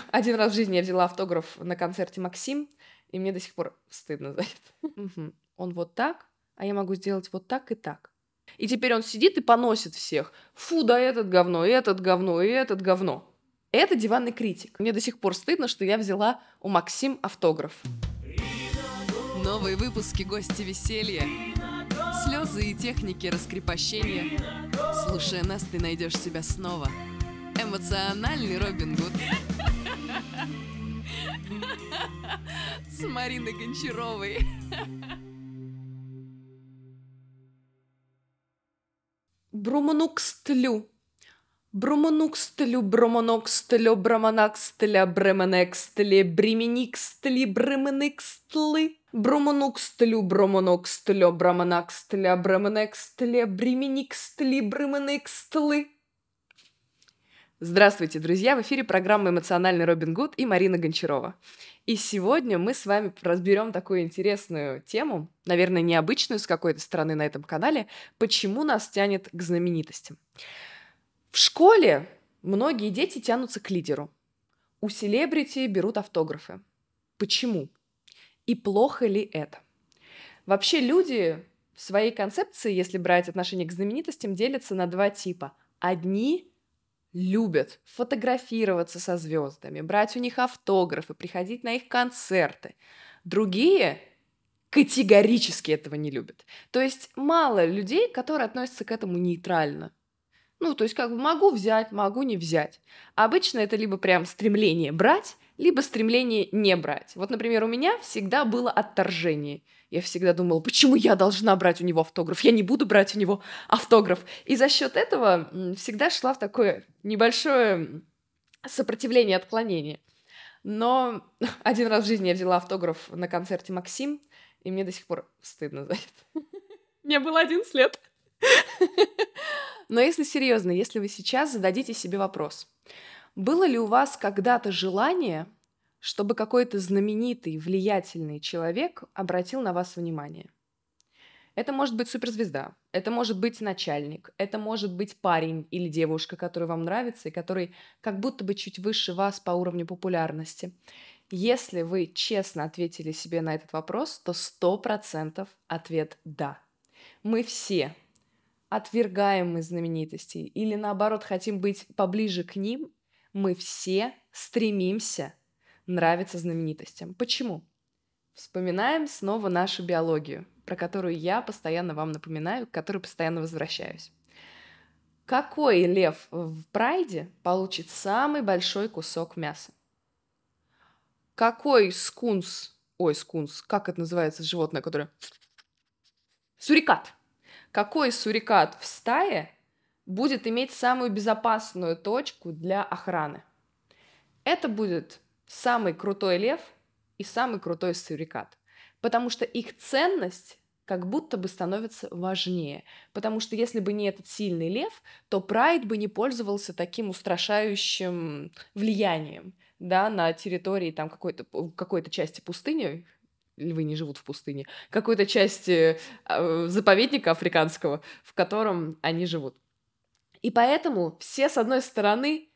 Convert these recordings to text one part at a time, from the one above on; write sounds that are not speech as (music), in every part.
(laughs) Один раз в жизни я взяла автограф на концерте Максим, и мне до сих пор стыдно за это. Он вот так, а я могу сделать вот так и так. И теперь он сидит и поносит всех. Фу, да этот говно, и этот говно, и этот говно. Это диванный критик. Мне до сих пор стыдно, что я взяла у Максим автограф. Новые выпуски гости веселья. Слезы и техники раскрепощения. Слушая нас, ты найдешь себя снова. Эмоциональный Робин Гуд. С Мариной Гончаровой. Брумонукстлю. Брумонукстлю, бромонокстлю, бромонакстля, бременекстле, бременикстли, бременикстлы. Брумонукстлю, бромонокстлю, бромонакстля, бременекстле, бременикстли, бременикстлы. Здравствуйте, друзья! В эфире программа «Эмоциональный Робин Гуд» и Марина Гончарова. И сегодня мы с вами разберем такую интересную тему, наверное, необычную с какой-то стороны на этом канале, почему нас тянет к знаменитостям. В школе многие дети тянутся к лидеру. У селебрити берут автографы. Почему? И плохо ли это? Вообще люди в своей концепции, если брать отношение к знаменитостям, делятся на два типа. Одни любят фотографироваться со звездами, брать у них автографы, приходить на их концерты. Другие категорически этого не любят. То есть мало людей, которые относятся к этому нейтрально. Ну, то есть как бы могу взять, могу не взять. Обычно это либо прям стремление брать, либо стремление не брать. Вот, например, у меня всегда было отторжение. Я всегда думала, почему я должна брать у него автограф? Я не буду брать у него автограф. И за счет этого всегда шла в такое небольшое сопротивление, отклонение. Но (laughs) один раз в жизни я взяла автограф на концерте Максим, и мне до сих пор стыдно за это. (laughs) Мне было 11 лет. (laughs) Но если серьезно, если вы сейчас зададите себе вопрос, было ли у вас когда-то желание, чтобы какой-то знаменитый, влиятельный человек обратил на вас внимание? Это может быть суперзвезда, это может быть начальник, это может быть парень или девушка, который вам нравится и который как будто бы чуть выше вас по уровню популярности. Если вы честно ответили себе на этот вопрос, то сто процентов ответ «да». Мы все отвергаем мы знаменитостей или наоборот хотим быть поближе к ним мы все стремимся нравиться знаменитостям. Почему? Вспоминаем снова нашу биологию, про которую я постоянно вам напоминаю, к которой постоянно возвращаюсь. Какой лев в прайде получит самый большой кусок мяса? Какой скунс, ой, скунс, как это называется животное, которое... Сурикат. Какой сурикат в стае будет иметь самую безопасную точку для охраны. Это будет самый крутой лев и самый крутой сурикат, потому что их ценность как будто бы становится важнее. Потому что если бы не этот сильный лев, то Прайд бы не пользовался таким устрашающим влиянием да, на территории там какой-то, какой-то части пустыни, львы не живут в пустыне, какой-то части э, заповедника африканского, в котором они живут. И поэтому все, с одной стороны,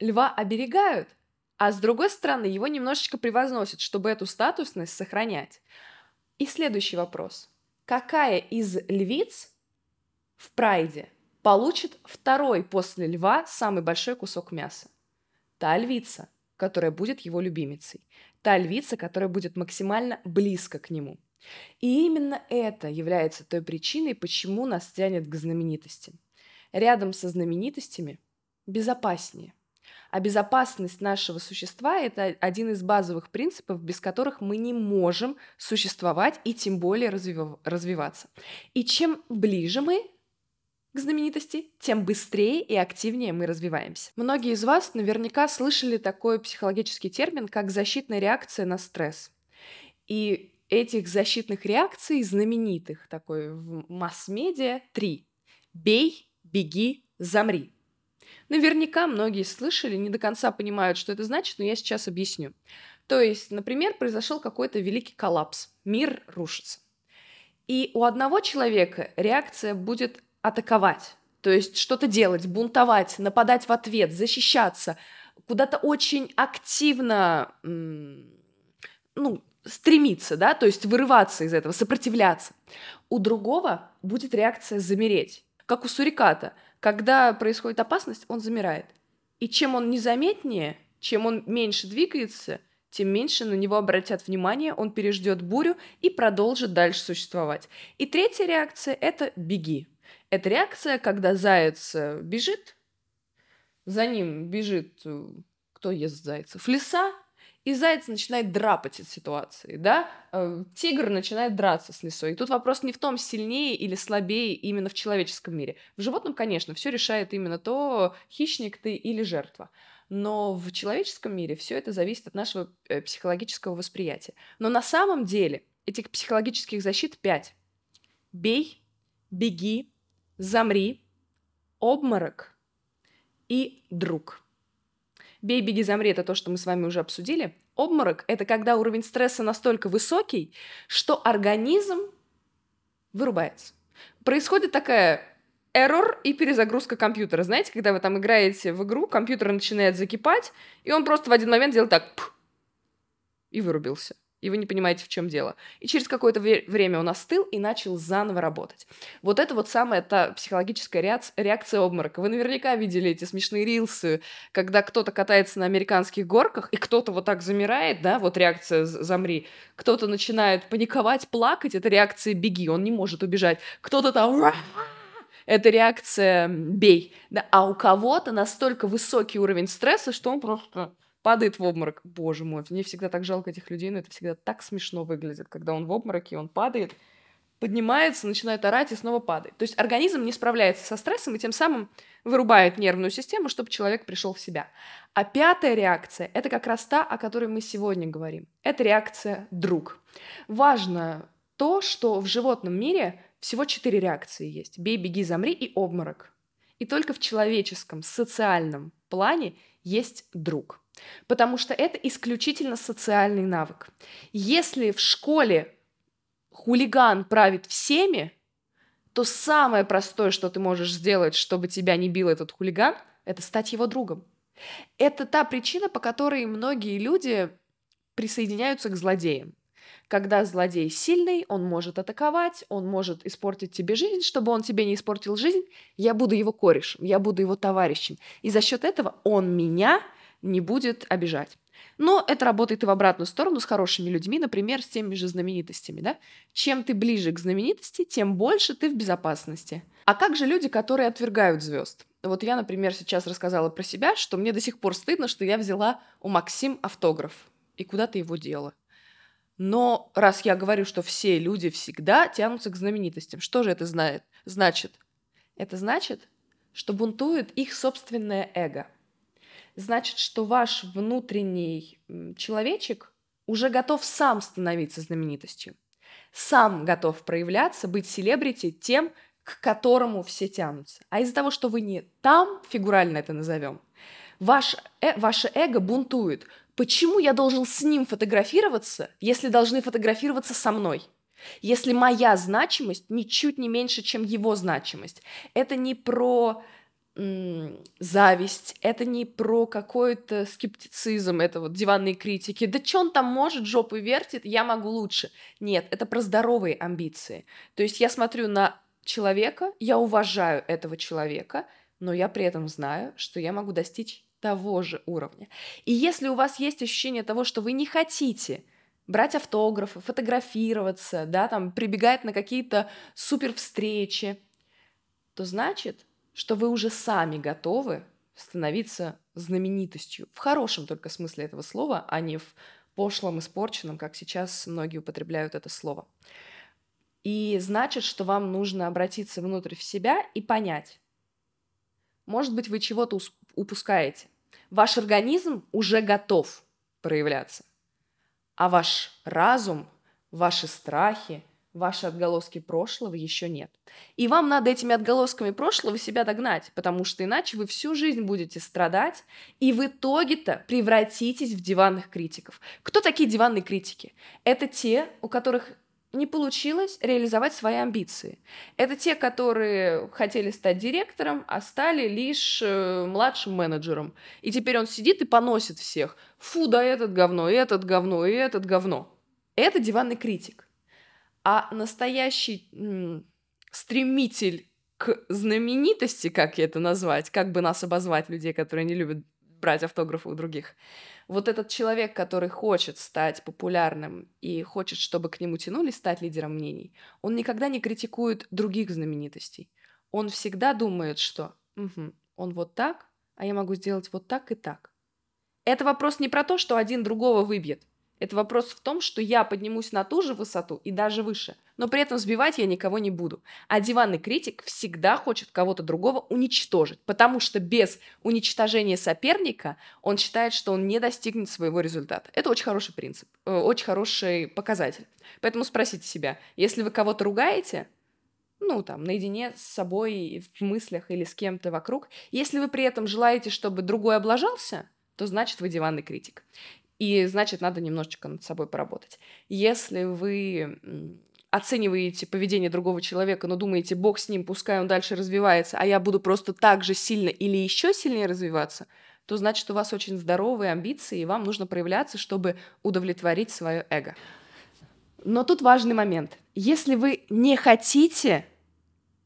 льва оберегают, а с другой стороны, его немножечко превозносят, чтобы эту статусность сохранять. И следующий вопрос. Какая из львиц в прайде получит второй после льва самый большой кусок мяса? Та львица, которая будет его любимицей. Та львица, которая будет максимально близко к нему. И именно это является той причиной, почему нас тянет к знаменитостям рядом со знаменитостями безопаснее. А безопасность нашего существа – это один из базовых принципов, без которых мы не можем существовать и тем более развив... развиваться. И чем ближе мы к знаменитости, тем быстрее и активнее мы развиваемся. Многие из вас наверняка слышали такой психологический термин, как защитная реакция на стресс. И этих защитных реакций знаменитых такой в масс-медиа три. Бей, беги, замри. Наверняка многие слышали, не до конца понимают, что это значит, но я сейчас объясню. То есть, например, произошел какой-то великий коллапс, мир рушится. И у одного человека реакция будет атаковать, то есть что-то делать, бунтовать, нападать в ответ, защищаться, куда-то очень активно, ну, стремиться, да, то есть вырываться из этого, сопротивляться. У другого будет реакция замереть, как у суриката. Когда происходит опасность, он замирает. И чем он незаметнее, чем он меньше двигается, тем меньше на него обратят внимание, он переждет бурю и продолжит дальше существовать. И третья реакция – это «беги». Это реакция, когда заяц э, бежит, за ним бежит, э, кто ест зайцев, лиса, и заяц начинает драпать от ситуации, да, э, тигр начинает драться с лисой. И тут вопрос не в том, сильнее или слабее именно в человеческом мире. В животном, конечно, все решает именно то, хищник ты или жертва. Но в человеческом мире все это зависит от нашего э, психологического восприятия. Но на самом деле этих психологических защит пять. Бей, беги, замри, обморок и друг. Бей, беги, замри – это то, что мы с вами уже обсудили. Обморок – это когда уровень стресса настолько высокий, что организм вырубается. Происходит такая error и перезагрузка компьютера. Знаете, когда вы там играете в игру, компьютер начинает закипать, и он просто в один момент делает так и вырубился и вы не понимаете, в чем дело. И через какое-то время он остыл и начал заново работать. Вот это вот самая та психологическая реакция обморока. Вы наверняка видели эти смешные рилсы, когда кто-то катается на американских горках, и кто-то вот так замирает, да, вот реакция «замри», кто-то начинает паниковать, плакать, это реакция «беги», он не может убежать. Кто-то там это реакция «бей». Да? А у кого-то настолько высокий уровень стресса, что он просто падает в обморок. Боже мой, мне всегда так жалко этих людей, но это всегда так смешно выглядит, когда он в обмороке, он падает, поднимается, начинает орать и снова падает. То есть организм не справляется со стрессом и тем самым вырубает нервную систему, чтобы человек пришел в себя. А пятая реакция – это как раз та, о которой мы сегодня говорим. Это реакция «друг». Важно то, что в животном мире всего четыре реакции есть. Бей, беги, замри и обморок. И только в человеческом, социальном плане есть друг. Потому что это исключительно социальный навык. Если в школе хулиган правит всеми, то самое простое, что ты можешь сделать, чтобы тебя не бил этот хулиган, это стать его другом. Это та причина, по которой многие люди присоединяются к злодеям. Когда злодей сильный, он может атаковать, он может испортить тебе жизнь, чтобы он тебе не испортил жизнь, я буду его корешем, я буду его товарищем. И за счет этого он меня не будет обижать. Но это работает и в обратную сторону с хорошими людьми, например, с теми же знаменитостями. Да? Чем ты ближе к знаменитости, тем больше ты в безопасности. А как же люди, которые отвергают звезд? Вот я, например, сейчас рассказала про себя, что мне до сих пор стыдно, что я взяла у Максим автограф и куда-то его дела. Но раз я говорю, что все люди всегда тянутся к знаменитостям, что же это знает? значит? Это значит, что бунтует их собственное эго – значит, что ваш внутренний человечек уже готов сам становиться знаменитостью, сам готов проявляться, быть селебрити тем, к которому все тянутся. А из-за того, что вы не там, фигурально это назовем, ваш, э, ваше эго бунтует. Почему я должен с ним фотографироваться, если должны фотографироваться со мной? Если моя значимость ничуть не меньше, чем его значимость. Это не про зависть, это не про какой-то скептицизм, это вот диванные критики. Да что он там может, жопу вертит, я могу лучше. Нет, это про здоровые амбиции. То есть я смотрю на человека, я уважаю этого человека, но я при этом знаю, что я могу достичь того же уровня. И если у вас есть ощущение того, что вы не хотите брать автографы, фотографироваться, да, там, прибегать на какие-то супер встречи, то значит, что вы уже сами готовы становиться знаменитостью. В хорошем только смысле этого слова, а не в пошлом, испорченном, как сейчас многие употребляют это слово. И значит, что вам нужно обратиться внутрь в себя и понять. Может быть, вы чего-то упускаете. Ваш организм уже готов проявляться. А ваш разум, ваши страхи, ваши отголоски прошлого еще нет. И вам надо этими отголосками прошлого себя догнать, потому что иначе вы всю жизнь будете страдать, и в итоге-то превратитесь в диванных критиков. Кто такие диванные критики? Это те, у которых не получилось реализовать свои амбиции. Это те, которые хотели стать директором, а стали лишь э, младшим менеджером. И теперь он сидит и поносит всех. Фу, да этот говно, и этот говно, и этот говно. Это диванный критик. А настоящий стремитель к знаменитости, как это назвать, как бы нас обозвать, людей, которые не любят брать автографы у других – вот этот человек, который хочет стать популярным и хочет, чтобы к нему тянули стать лидером мнений, он никогда не критикует других знаменитостей. Он всегда думает, что угу, он вот так, а я могу сделать вот так и так. Это вопрос не про то, что один другого выбьет. Это вопрос в том, что я поднимусь на ту же высоту и даже выше, но при этом сбивать я никого не буду. А диванный критик всегда хочет кого-то другого уничтожить, потому что без уничтожения соперника он считает, что он не достигнет своего результата. Это очень хороший принцип, э, очень хороший показатель. Поэтому спросите себя, если вы кого-то ругаете, ну, там, наедине с собой в мыслях или с кем-то вокруг, если вы при этом желаете, чтобы другой облажался, то значит вы диванный критик. И значит, надо немножечко над собой поработать. Если вы оцениваете поведение другого человека, но думаете, бог с ним, пускай он дальше развивается, а я буду просто так же сильно или еще сильнее развиваться, то значит, у вас очень здоровые амбиции, и вам нужно проявляться, чтобы удовлетворить свое эго. Но тут важный момент. Если вы не хотите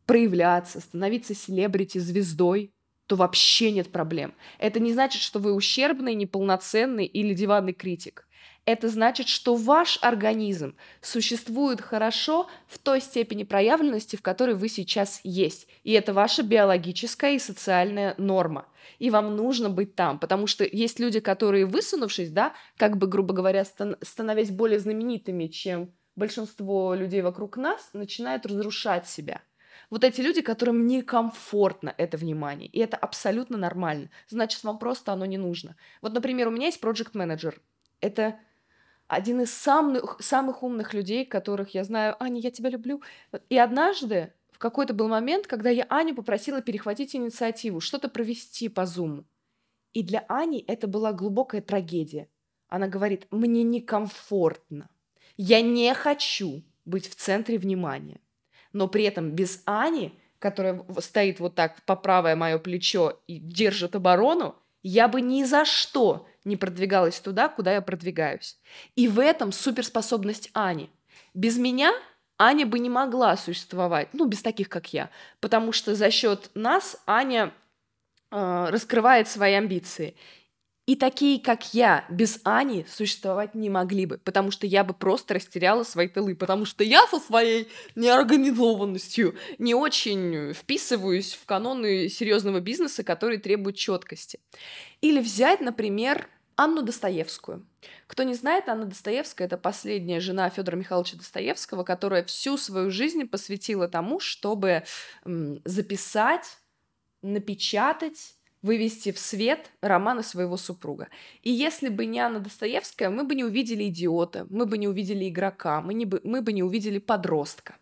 проявляться, становиться селебрити, звездой, то вообще нет проблем. Это не значит, что вы ущербный, неполноценный или диванный критик. Это значит, что ваш организм существует хорошо в той степени проявленности, в которой вы сейчас есть. И это ваша биологическая и социальная норма. И вам нужно быть там, потому что есть люди, которые, высунувшись, да, как бы, грубо говоря, становясь более знаменитыми, чем большинство людей вокруг нас, начинают разрушать себя – вот эти люди, которым некомфортно это внимание, и это абсолютно нормально. Значит, вам просто оно не нужно. Вот, например, у меня есть проект менеджер Это один из самых, самых умных людей, которых я знаю. Аня, я тебя люблю. И однажды в какой-то был момент, когда я Аню попросила перехватить инициативу, что-то провести по Зуму. И для Ани это была глубокая трагедия. Она говорит, мне некомфортно. Я не хочу быть в центре внимания но при этом без Ани, которая стоит вот так по правое мое плечо и держит оборону, я бы ни за что не продвигалась туда, куда я продвигаюсь. И в этом суперспособность Ани. Без меня Аня бы не могла существовать, ну, без таких, как я, потому что за счет нас Аня э, раскрывает свои амбиции. И такие, как я, без Ани существовать не могли бы, потому что я бы просто растеряла свои тылы, потому что я со своей неорганизованностью не очень вписываюсь в каноны серьезного бизнеса, которые требуют четкости. Или взять, например, Анну Достоевскую. Кто не знает, Анна Достоевская – это последняя жена Федора Михайловича Достоевского, которая всю свою жизнь посвятила тому, чтобы записать, напечатать вывести в свет романы своего супруга. И если бы не Анна Достоевская, мы бы не увидели идиота, мы бы не увидели игрока, мы, не бы, мы бы не увидели подростка.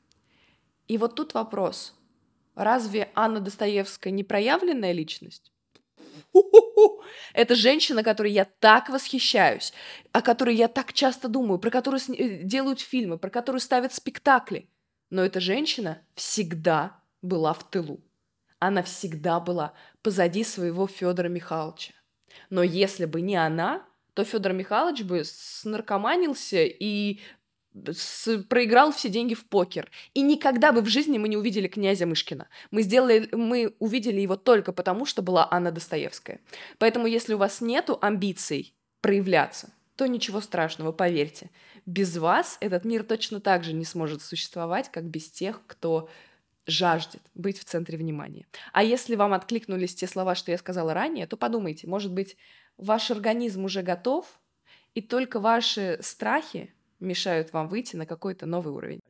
И вот тут вопрос. Разве Анна Достоевская не проявленная личность? Это женщина, которой я так восхищаюсь, о которой я так часто думаю, про которую э, делают фильмы, про которую ставят спектакли. Но эта женщина всегда была в тылу она всегда была позади своего Федора Михайловича. Но если бы не она, то Федор Михайлович бы снаркоманился и с, проиграл все деньги в покер. И никогда бы в жизни мы не увидели князя Мышкина. Мы, сделали, мы увидели его только потому, что была Анна Достоевская. Поэтому если у вас нету амбиций проявляться, то ничего страшного, поверьте. Без вас этот мир точно так же не сможет существовать, как без тех, кто жаждет быть в центре внимания. А если вам откликнулись те слова, что я сказала ранее, то подумайте, может быть, ваш организм уже готов, и только ваши страхи мешают вам выйти на какой-то новый уровень.